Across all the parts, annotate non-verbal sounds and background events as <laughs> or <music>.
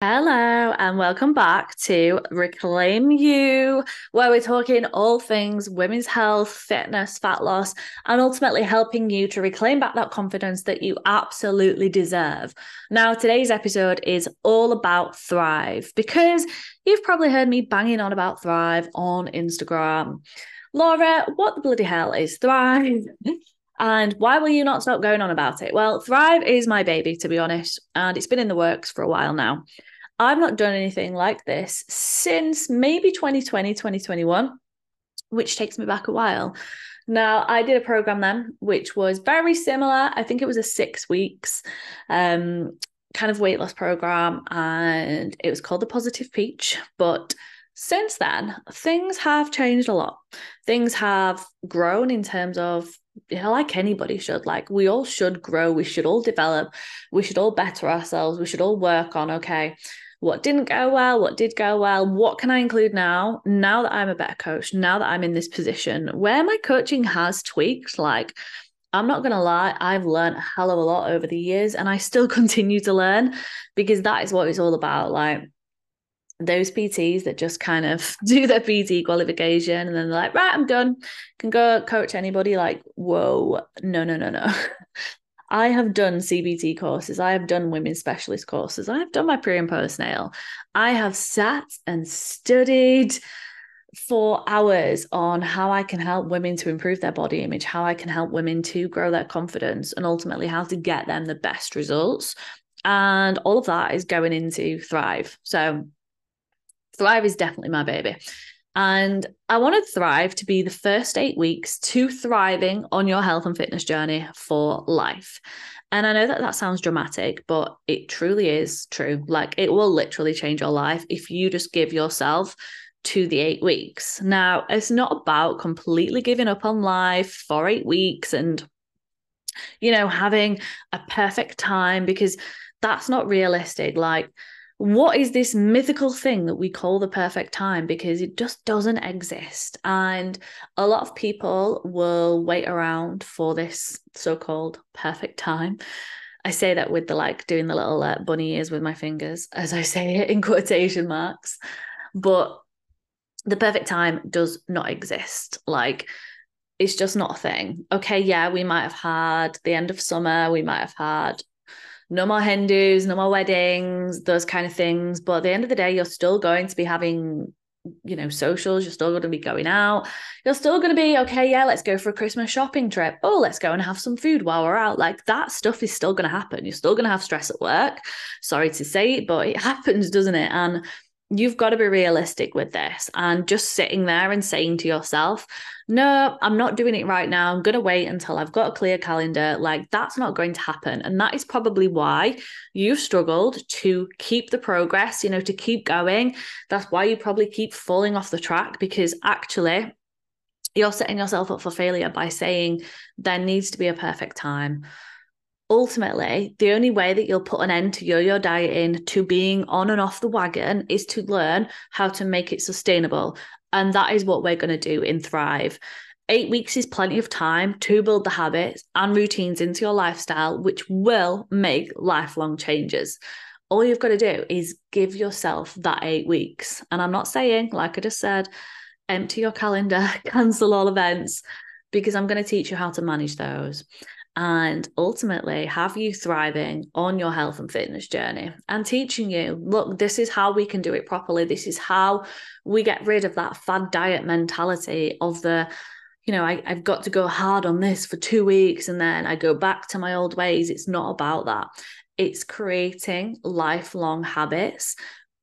Hello, and welcome back to Reclaim You, where we're talking all things women's health, fitness, fat loss, and ultimately helping you to reclaim back that confidence that you absolutely deserve. Now, today's episode is all about Thrive because you've probably heard me banging on about Thrive on Instagram. Laura, what the bloody hell is Thrive? <laughs> And why will you not stop going on about it? Well, Thrive is my baby, to be honest, and it's been in the works for a while now. I've not done anything like this since maybe 2020, 2021, which takes me back a while. Now, I did a program then, which was very similar. I think it was a six weeks um, kind of weight loss program, and it was called the Positive Peach. But since then, things have changed a lot. Things have grown in terms of you know, like anybody should, like we all should grow, we should all develop, we should all better ourselves, we should all work on, okay, what didn't go well, what did go well, what can I include now? Now that I'm a better coach, now that I'm in this position where my coaching has tweaked, like I'm not going to lie, I've learned a hell of a lot over the years and I still <laughs> continue to learn because that is what it's all about. Like, those PTs that just kind of <laughs> do their PT qualification and then they're like, right, I'm done. Can go coach anybody. Like, whoa, no, no, no, no. <laughs> I have done CBT courses. I have done women's specialist courses. I have done my pre and post natal. I have sat and studied for hours on how I can help women to improve their body image, how I can help women to grow their confidence, and ultimately how to get them the best results. And all of that is going into Thrive. So, Thrive is definitely my baby. And I wanted Thrive to be the first eight weeks to thriving on your health and fitness journey for life. And I know that that sounds dramatic, but it truly is true. Like it will literally change your life if you just give yourself to the eight weeks. Now, it's not about completely giving up on life for eight weeks and, you know, having a perfect time because that's not realistic. Like, what is this mythical thing that we call the perfect time? Because it just doesn't exist. And a lot of people will wait around for this so-called perfect time. I say that with the like doing the little uh, bunny ears with my fingers <laughs> as i say it in quotation marks. But the perfect time does not exist. Like it's just not a thing. Okay yeah we might have had the end of summer we might have had no more hen dos, no more weddings, those kind of things. But at the end of the day, you're still going to be having, you know, socials. You're still going to be going out. You're still going to be, okay, yeah, let's go for a Christmas shopping trip. Oh, let's go and have some food while we're out. Like that stuff is still going to happen. You're still going to have stress at work. Sorry to say but it <laughs> happens, doesn't it? And you've got to be realistic with this and just sitting there and saying to yourself, no, I'm not doing it right now. I'm going to wait until I've got a clear calendar. Like, that's not going to happen. And that is probably why you've struggled to keep the progress, you know, to keep going. That's why you probably keep falling off the track because actually, you're setting yourself up for failure by saying there needs to be a perfect time ultimately, the only way that you'll put an end to yo yo dieting, to being on and off the wagon, is to learn how to make it sustainable. And that is what we're going to do in Thrive. Eight weeks is plenty of time to build the habits and routines into your lifestyle, which will make lifelong changes. All you've got to do is give yourself that eight weeks. And I'm not saying, like I just said, empty your calendar, <laughs> cancel all events, because I'm going to teach you how to manage those and ultimately have you thriving on your health and fitness journey. And teaching you look this is how we can do it properly. This is how we get rid of that fad diet mentality of the you know I, i've got to go hard on this for two weeks and then i go back to my old ways. It's not about that. It's creating lifelong habits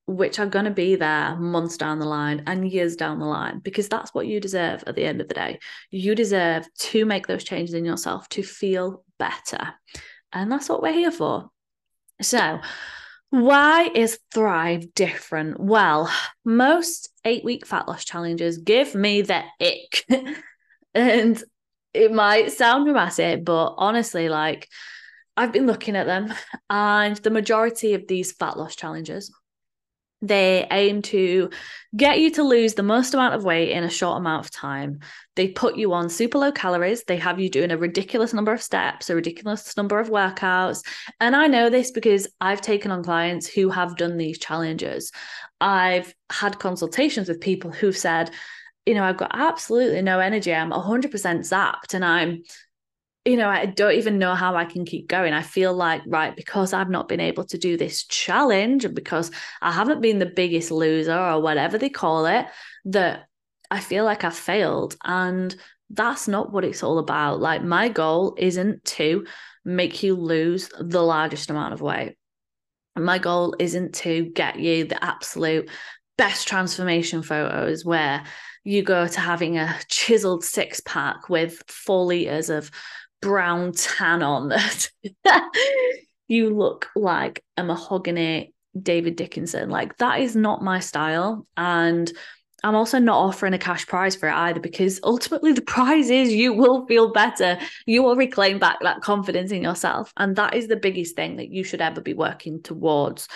which are going to be there months down the line and years down the line because that's what you deserve at the end of the day. You deserve to make those changes in yourself to feel better. And that's what we're here for. So, why is Thrive different? Well, most eight week fat loss challenges give me the ick. <laughs> and it might sound dramatic, but honestly, like I've been looking at them, and the majority of these fat loss challenges They aim to get you to lose the most amount of weight in a short amount of time. They put you on super low calories. They have you doing a ridiculous number of steps, a ridiculous number of workouts. And I know this because I've taken on clients who have done these challenges. I've had consultations with people who've said, you know, I've got absolutely no energy. I'm 100% zapped and I'm you know, I don't even know how I can keep going. I feel like, right, because I've not been able to do this challenge and because I haven't been the biggest loser or whatever they call it, that I feel like I've failed. And that's not what it's all about. Like, my goal isn't to make you lose the largest amount of weight. My goal isn't to get you the absolute best transformation photos where you go to having a chiseled six pack with four liters of brown tan on <laughs> that you look like a mahogany David Dickinson. Like that is not my style. And I'm also not offering a cash prize for it either because ultimately the <laughs> prize is you will feel better. You will reclaim back that confidence in yourself. And that is the biggest thing that you should ever be working towards.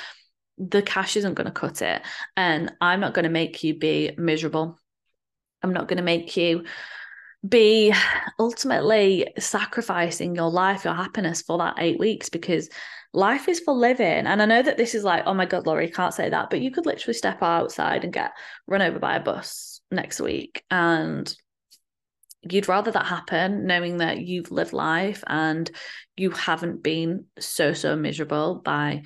The cash isn't going to cut it. And I'm not going to make you be miserable. I'm not going to make you be ultimately sacrificing your life, your happiness for that eight weeks because life is for living. And I know that this is like, oh my God, Laurie, can't say that, but you could literally step outside and get run over by a bus next week. And you'd rather that happen knowing that you've lived life and you haven't been so, so miserable by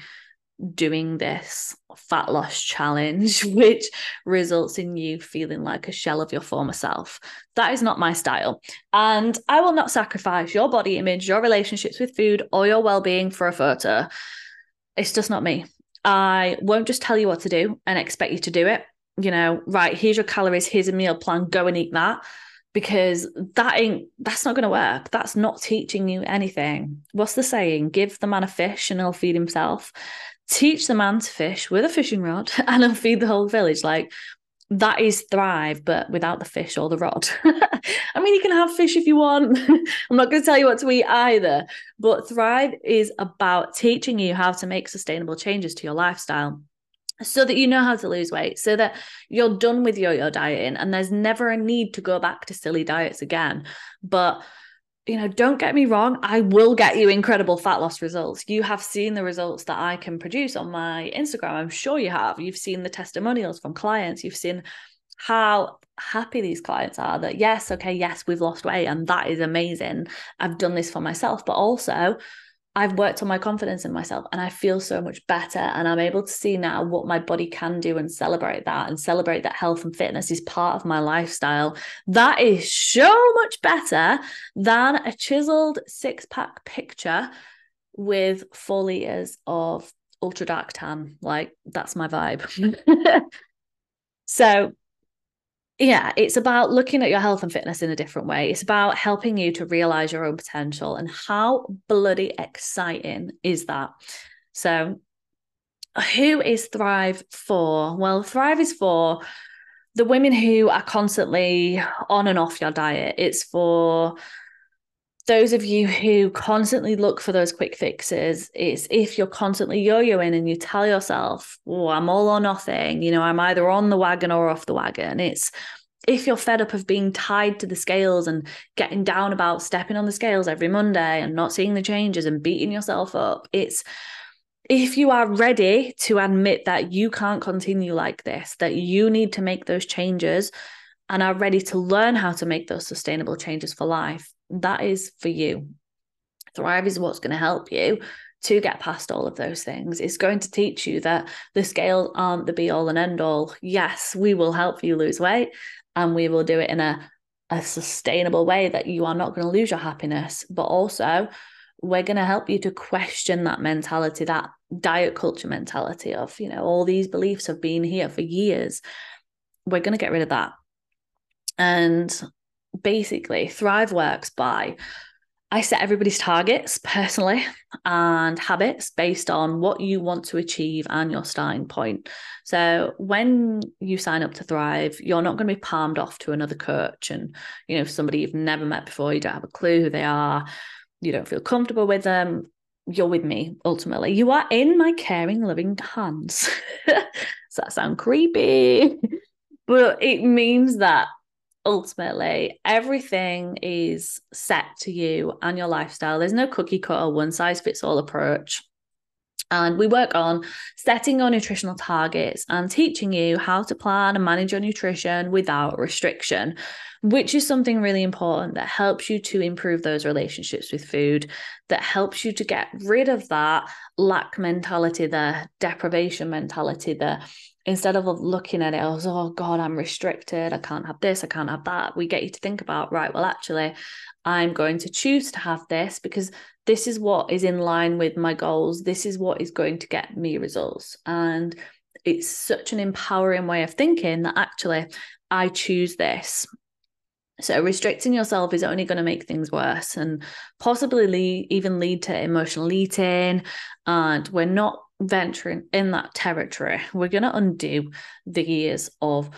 doing this fat loss challenge, <laughs> which results in you feeling like a shell of your former self. That is not my style. And I will not sacrifice your body image, your relationships with food, or your well being for a photo. It's just not me. I won't just tell you what to do and expect you to do it. You know, right, here's your calories, here's a meal plan, go and eat that because that ain't that's not going to work that's not teaching you anything what's the saying give the man a fish and he'll feed himself teach the man to fish with a fishing rod <laughs> and he'll feed the whole village. Like that is thrive, but without the fish or the rod. <laughs> I mean, you can have fish if you want. <laughs> I'm not going to tell you what to eat either, but thrive is about teaching you how to make sustainable changes to your lifestyle so that you know how to lose weight, so that you're done with yo yo dieting and there's never a need to go back to silly diets again. But you know, don't get me wrong, I will get you incredible fat loss results. You have seen the results that I can produce on my Instagram. I'm sure you have. You've seen the testimonials from clients. You've seen how happy these clients are that, yes, okay, yes, we've lost weight and that is amazing. I've done this for myself, but also I've worked on my confidence in myself and I feel so much better. And I'm able to see now what my body can do and celebrate that and celebrate that health and fitness is part of my lifestyle. That is so much better than a chiseled six pack picture with four liters of ultra dark tan. Like, that's my vibe. <laughs> so, yeah, it's about looking at your health and fitness in a different way. It's about helping you to realize your own potential. And how bloody exciting is that? So, who is Thrive for? Well, Thrive is for the women who are constantly on and off your diet. It's for those of you who constantly look for those quick fixes, it's if you're constantly yo-yoing and you tell yourself, oh, I'm all or nothing, you know, I'm either on the wagon or off the wagon. It's if you're fed up of being tied to the scales and getting down about stepping on the scales every Monday and not seeing the changes and beating yourself up, it's if you are ready to admit that you can't continue like this, that you need to make those changes and are ready to learn how to make those sustainable changes for life, that is for you. Thrive is what's going to help you to get past all of those things. It's going to teach you that the scales aren't the be all and end all. Yes, we will help you lose weight and we will do it in a, a sustainable way that you are not going to lose your happiness, but also we're going to help you to question that mentality, that diet culture mentality of, you know, all these beliefs have been here for years. We're going to get rid of that. And basically Thrive works by I set everybody's targets personally <laughs> and habits based on what you want to achieve and your starting point. So when you sign up to Thrive, you're not going to be palmed off to another coach and, you know, somebody you've never met before, you don't have a clue who they are, you don't feel comfortable with them. You're with me ultimately. You are in my caring, loving hands. <laughs> Does that sound creepy? <laughs> but it means that ultimately everything is set to you and your lifestyle. There's no cookie cutter, one size fits all approach. And we work on setting your nutritional targets and teaching you how to plan and manage your nutrition without restriction, which is something really important that helps you to improve those relationships with food, that helps you to get rid of that lack mentality, the deprivation mentality, the instead of looking at it as, oh God, I'm restricted, I can't have this, I can't have that, we get you to think about, right, well, actually, I'm going to choose to have this because this is what is in line with my goals. This is what is going to get me results. And it's such an empowering way of thinking that actually I choose this. So restricting yourself is only going to make things worse and possibly even lead to emotional eating. And we're not venturing in that territory. We're going to undo the years of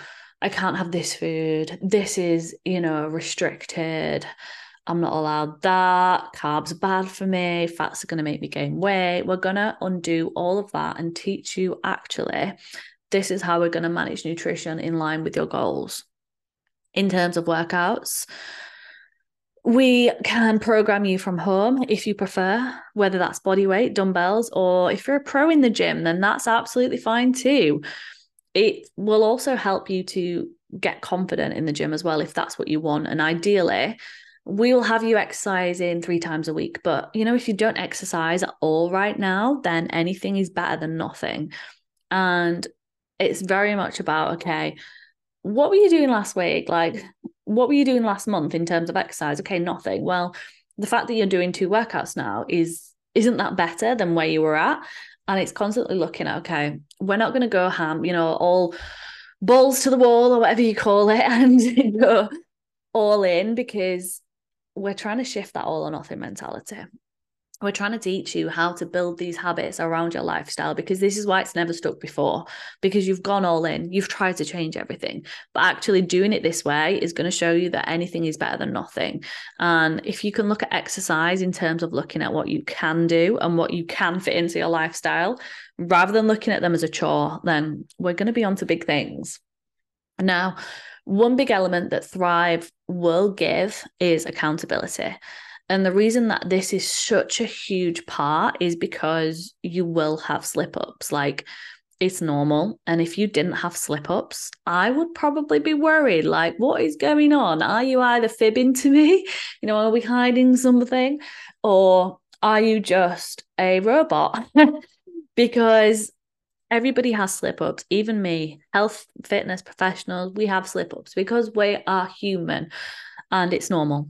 I can't have this food. This is, you know, restricted. I'm not allowed that. Carbs are bad for me. Fats are going to make me gain weight. We're going to undo all of that and teach you actually, this is how we're going to manage nutrition in line with your goals. In terms of workouts, we can program you from home if you prefer, whether that's body weight, dumbbells, or if you're a pro in the gym, then that's absolutely fine too. It will also help you to get confident in the gym as well if that's what you want. And ideally, we'll have you exercising three times a week. But, you know, if you don't exercise at all right now, then anything is better than nothing. And it's very much about, okay, what were you doing last week? Like, what were you doing last month in terms of exercise? Okay, nothing. Well, the fact that you're doing two workouts now is isn't that better than where you were at? And it's constantly looking at, okay, we're not going to go ham, you know, all balls to the wall or whatever you call it, <laughs> and go all in because we're trying to shift that all or nothing mentality. We're trying to teach you how to build these habits around your lifestyle because this is why it's never stuck before. Because you've gone all in, you've tried to change everything, but actually doing it this way is going to show you that anything is better than nothing. And if you can look at exercise in terms of looking at what you can do and what you can fit into your lifestyle, rather than looking at them as a chore, then we're going to be on to big things. Now, one big element that Thrive will give is accountability. And the reason that this is such a huge part is because you will have slip ups. Like, it's normal. And if you didn't have slip ups, I would probably be worried like, what is going on? Are you either fibbing to me? <laughs> You know, are we hiding something? Or are you just a robot? <laughs> because everybody has slip ups, even me, health, fitness professionals, we have slip ups because we are human and it's normal.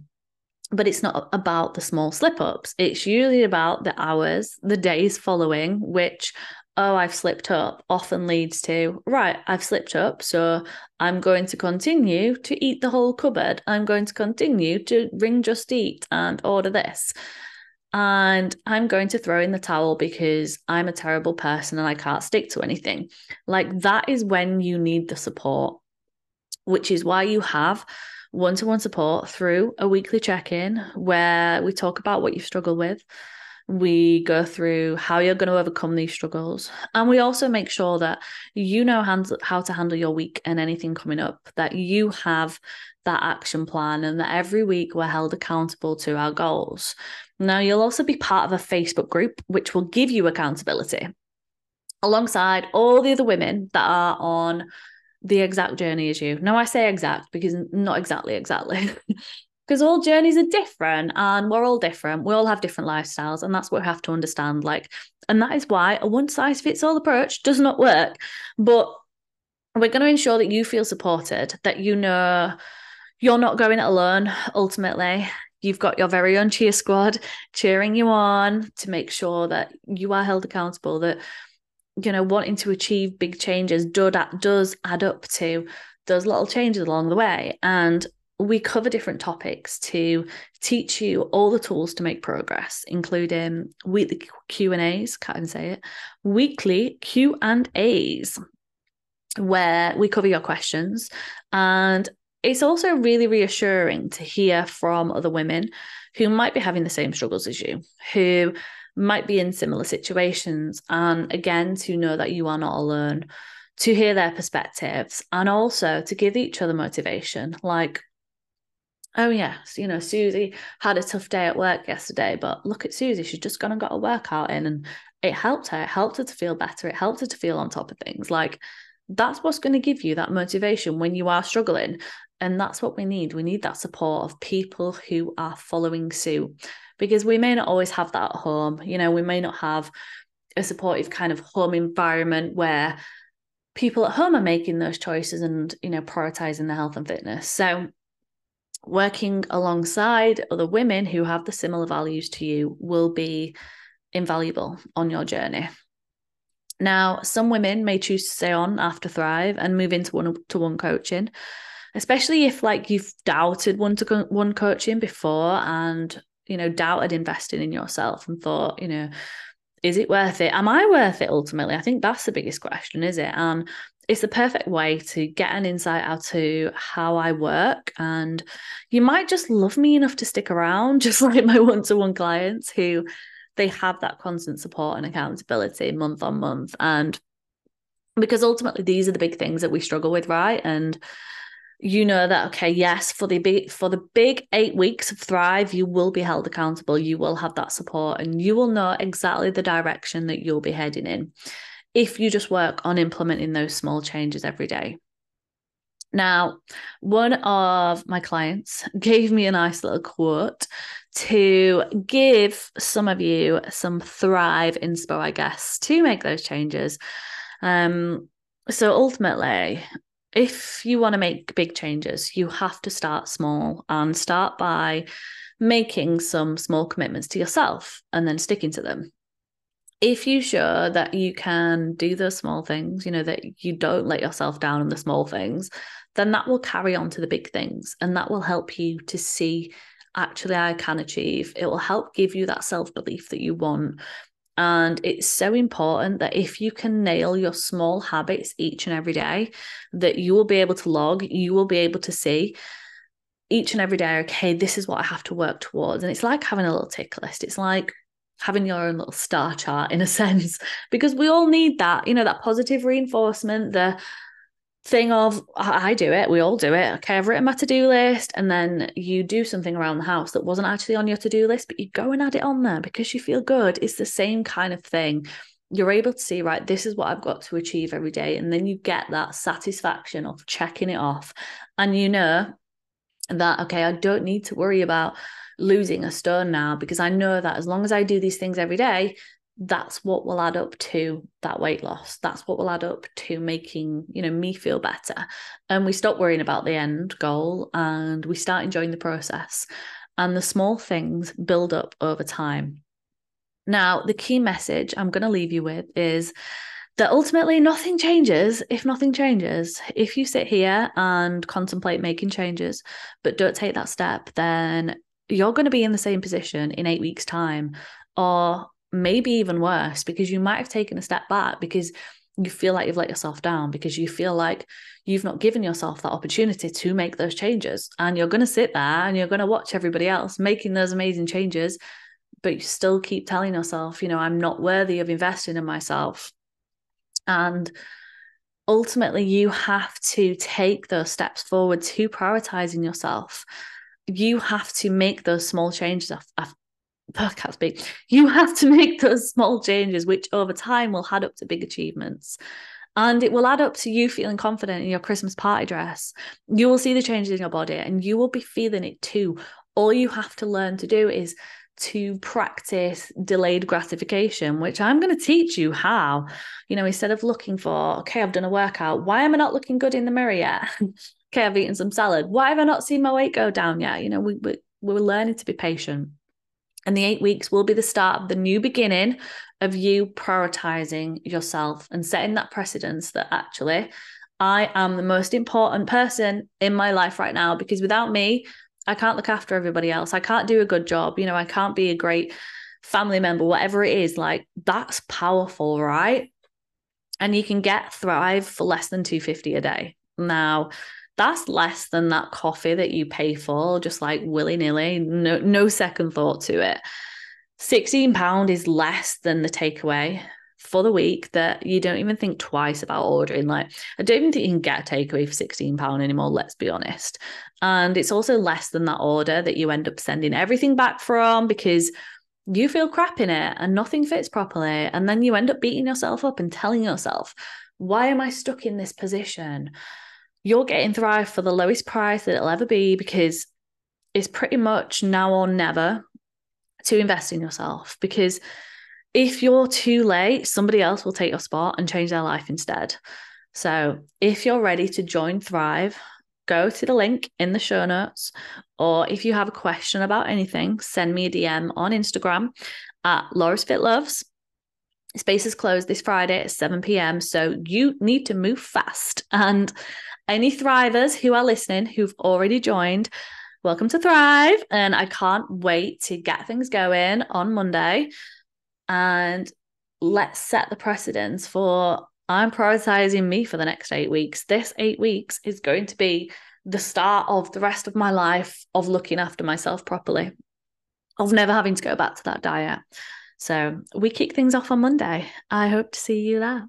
But it's not about the small slip ups. It's usually about the hours, the days following, which, oh, I've slipped up, often leads to, right, I've slipped up. So I'm going to continue to eat the whole cupboard. I'm going to continue to ring Just Eat and order this and I'm going to throw in the towel because I'm a terrible person and I can't stick to anything. Like that is when you need the support, which is why you have one to one support through a weekly check in where we talk about what you struggle with. We go through how you're going to overcome these struggles. And we also make sure that you know how to handle your week and anything coming up, that you have that action plan, and that every week we're held accountable to our goals. Now, you'll also be part of a Facebook group, which will give you accountability alongside all the other women that are on the exact journey as you. Now, I say exact because not exactly, exactly. <laughs> because all journeys are different and we're all different. We all have different lifestyles, and that's what we have to understand. Like, and that is why a one size fits all approach does not work. But we're going to ensure that you feel supported, that you know you're not going it alone ultimately You've got your very own cheer squad cheering you on to make sure that you are held accountable, that, you know, wanting to achieve big changes does add up to those little changes along the way. And we cover different topics to teach you all the tools to make progress including weekly q and a's can't even say it weekly q and a's where we cover your questions and it's also really reassuring to hear from other women who might be having the same struggles as you, who might be in similar situations. And again, to know that you are not alone. to hear their perspectives and also to give each other motivation. Like, oh, yes, you know, Susie had a tough day at work yesterday, but look at Susie, she's just gone and got a workout in and it helped her. It helped her to feel better. It helped her to feel on top of things. Like, that's what's going to give you that motivation when you are struggling. And that's what we need. We need that support of people who are following suit because we may not always have that at home. You know, we may not have a supportive kind of home environment where people at home are making those choices and, you know, prioritizing their health and fitness. So, working alongside other women who have the similar values to you will be invaluable on your journey. Now, some women may choose to stay on after Thrive and move into one to one coaching, especially if like you've doubted one to one coaching before and you know doubted investing in yourself and thought, you know, is it worth it? Am I worth it ultimately? I think that's the biggest question, is it? And it's the perfect way to get an insight out to how I work. And you might just love me enough to stick around, <laughs> just like my one to one clients who they have that constant support and accountability month on month. And because ultimately these are the big things that we struggle with, right? And you know that okay yes for the big for the big eight weeks of thrive you will be held accountable you will have that support and you will know exactly the direction that you'll be heading in if you just work on implementing those small changes every day now, one of my clients <laughs> gave me a nice little quote to give some of you some thrive inspo, I guess, to make those changes. Um, so ultimately, if you want to make big changes, you have to start small and start by making some small commitments to yourself and then sticking to them. If you show that you can do those small things, you know, that you don't let yourself down in the small things, then that will carry on to the big things and that will help you to see actually I can achieve. It will help give you that self belief that you want. And it's so important that if you can nail your small habits each and every day, that you will be able to log, you will be able to see each and every day, okay, this is what I have to work towards. And it's like having a little tick list. It's like having your own little star chart in a <laughs> sense, because we all need that, you know, that positive reinforcement, the thing of I do it, we all do it. Okay, I've written my to-do list, and then you do something around the house that wasn't actually on your to-do list, but you go and add it on there because you feel good. It's the same kind of thing. You're able to see, right, this is what I've got to achieve every day. And then you get that satisfaction of checking it off. And you know that, okay, I don't need to worry about losing a stone now because I know that as long as I do these things every day, that's what will add up to that weight loss. That's what will add up to making you know me feel better. And we stop worrying about the end goal and we start enjoying the process. And the small things build up over time. Now the key message i'm going to leave you with is that ultimately nothing changes if nothing changes. If you sit here and contemplate making changes but don't take that step then you're going to be in the same position in 8 weeks time or maybe even worse because you might have taken a step back because you feel like you've let yourself down because you feel like you've not given yourself that opportunity to make those changes. And you're going to sit there and you're going to watch everybody else making those amazing changes but you still keep telling yourself you know I'm not worthy of investing in myself. And ultimately you have to take those steps forward to prioritizing yourself. You have to make those small changes I can't speak. You have to <laughs> make those small changes, which over time will add up to big achievements. And it will add up to you feeling confident in your Christmas party dress. You will see the changes in your body and you will be feeling it too. All you have to learn to do is to practice delayed gratification, which I'm going to teach you how. You know, instead of looking for, okay, I've done a workout, why am I not looking good in the mirror yet? <laughs> okay, I've eaten some salad. Why have I not seen my weight go down yet? You know, we, we, we're learning to be patient. And the eight weeks will be the start of the new beginning of you prioritizing yourself and setting that precedence that actually I am the most important person in my life right now because without me, I can't look after everybody else. I can't do a good job. You know, I can't be a great family member, whatever it is. Like, that's powerful, right? And you can get Thrive for less than 250 a day. Now, that's less than that coffee that you pay for, just like willy nilly, no, no second thought to it. £16 is less than the takeaway. for the week that you don't even think twice about ordering. Like, I don't even think you can get a takeaway for £16 anymore, let's be honest. And it's also less than that order that you end up sending everything back from because you feel crap in it and nothing fits properly. And then you end up beating yourself up and telling yourself, why am I stuck in this position? You're getting Thrive for the lowest price that it'll ever be because it's pretty much now or never to invest in yourself. Because if you're too late, somebody else will take your spot and change their life instead. So if you're ready to join Thrive, go to the link in the show notes. Or if you have a question about anything, send me a DM on Instagram at Laura's Fit Loves. Space is closed this Friday at 7 p.m. So you need to move fast. And any thrivers who are listening who've already joined, welcome to Thrive. And I can't wait to get things going on Monday. And let's set the precedence for I'm prioritizing me for the next eight weeks. This eight weeks is going to be the start of the rest of my life of looking after myself properly, of never having to go back to that diet. So we kick things off on Monday. I hope to see you there.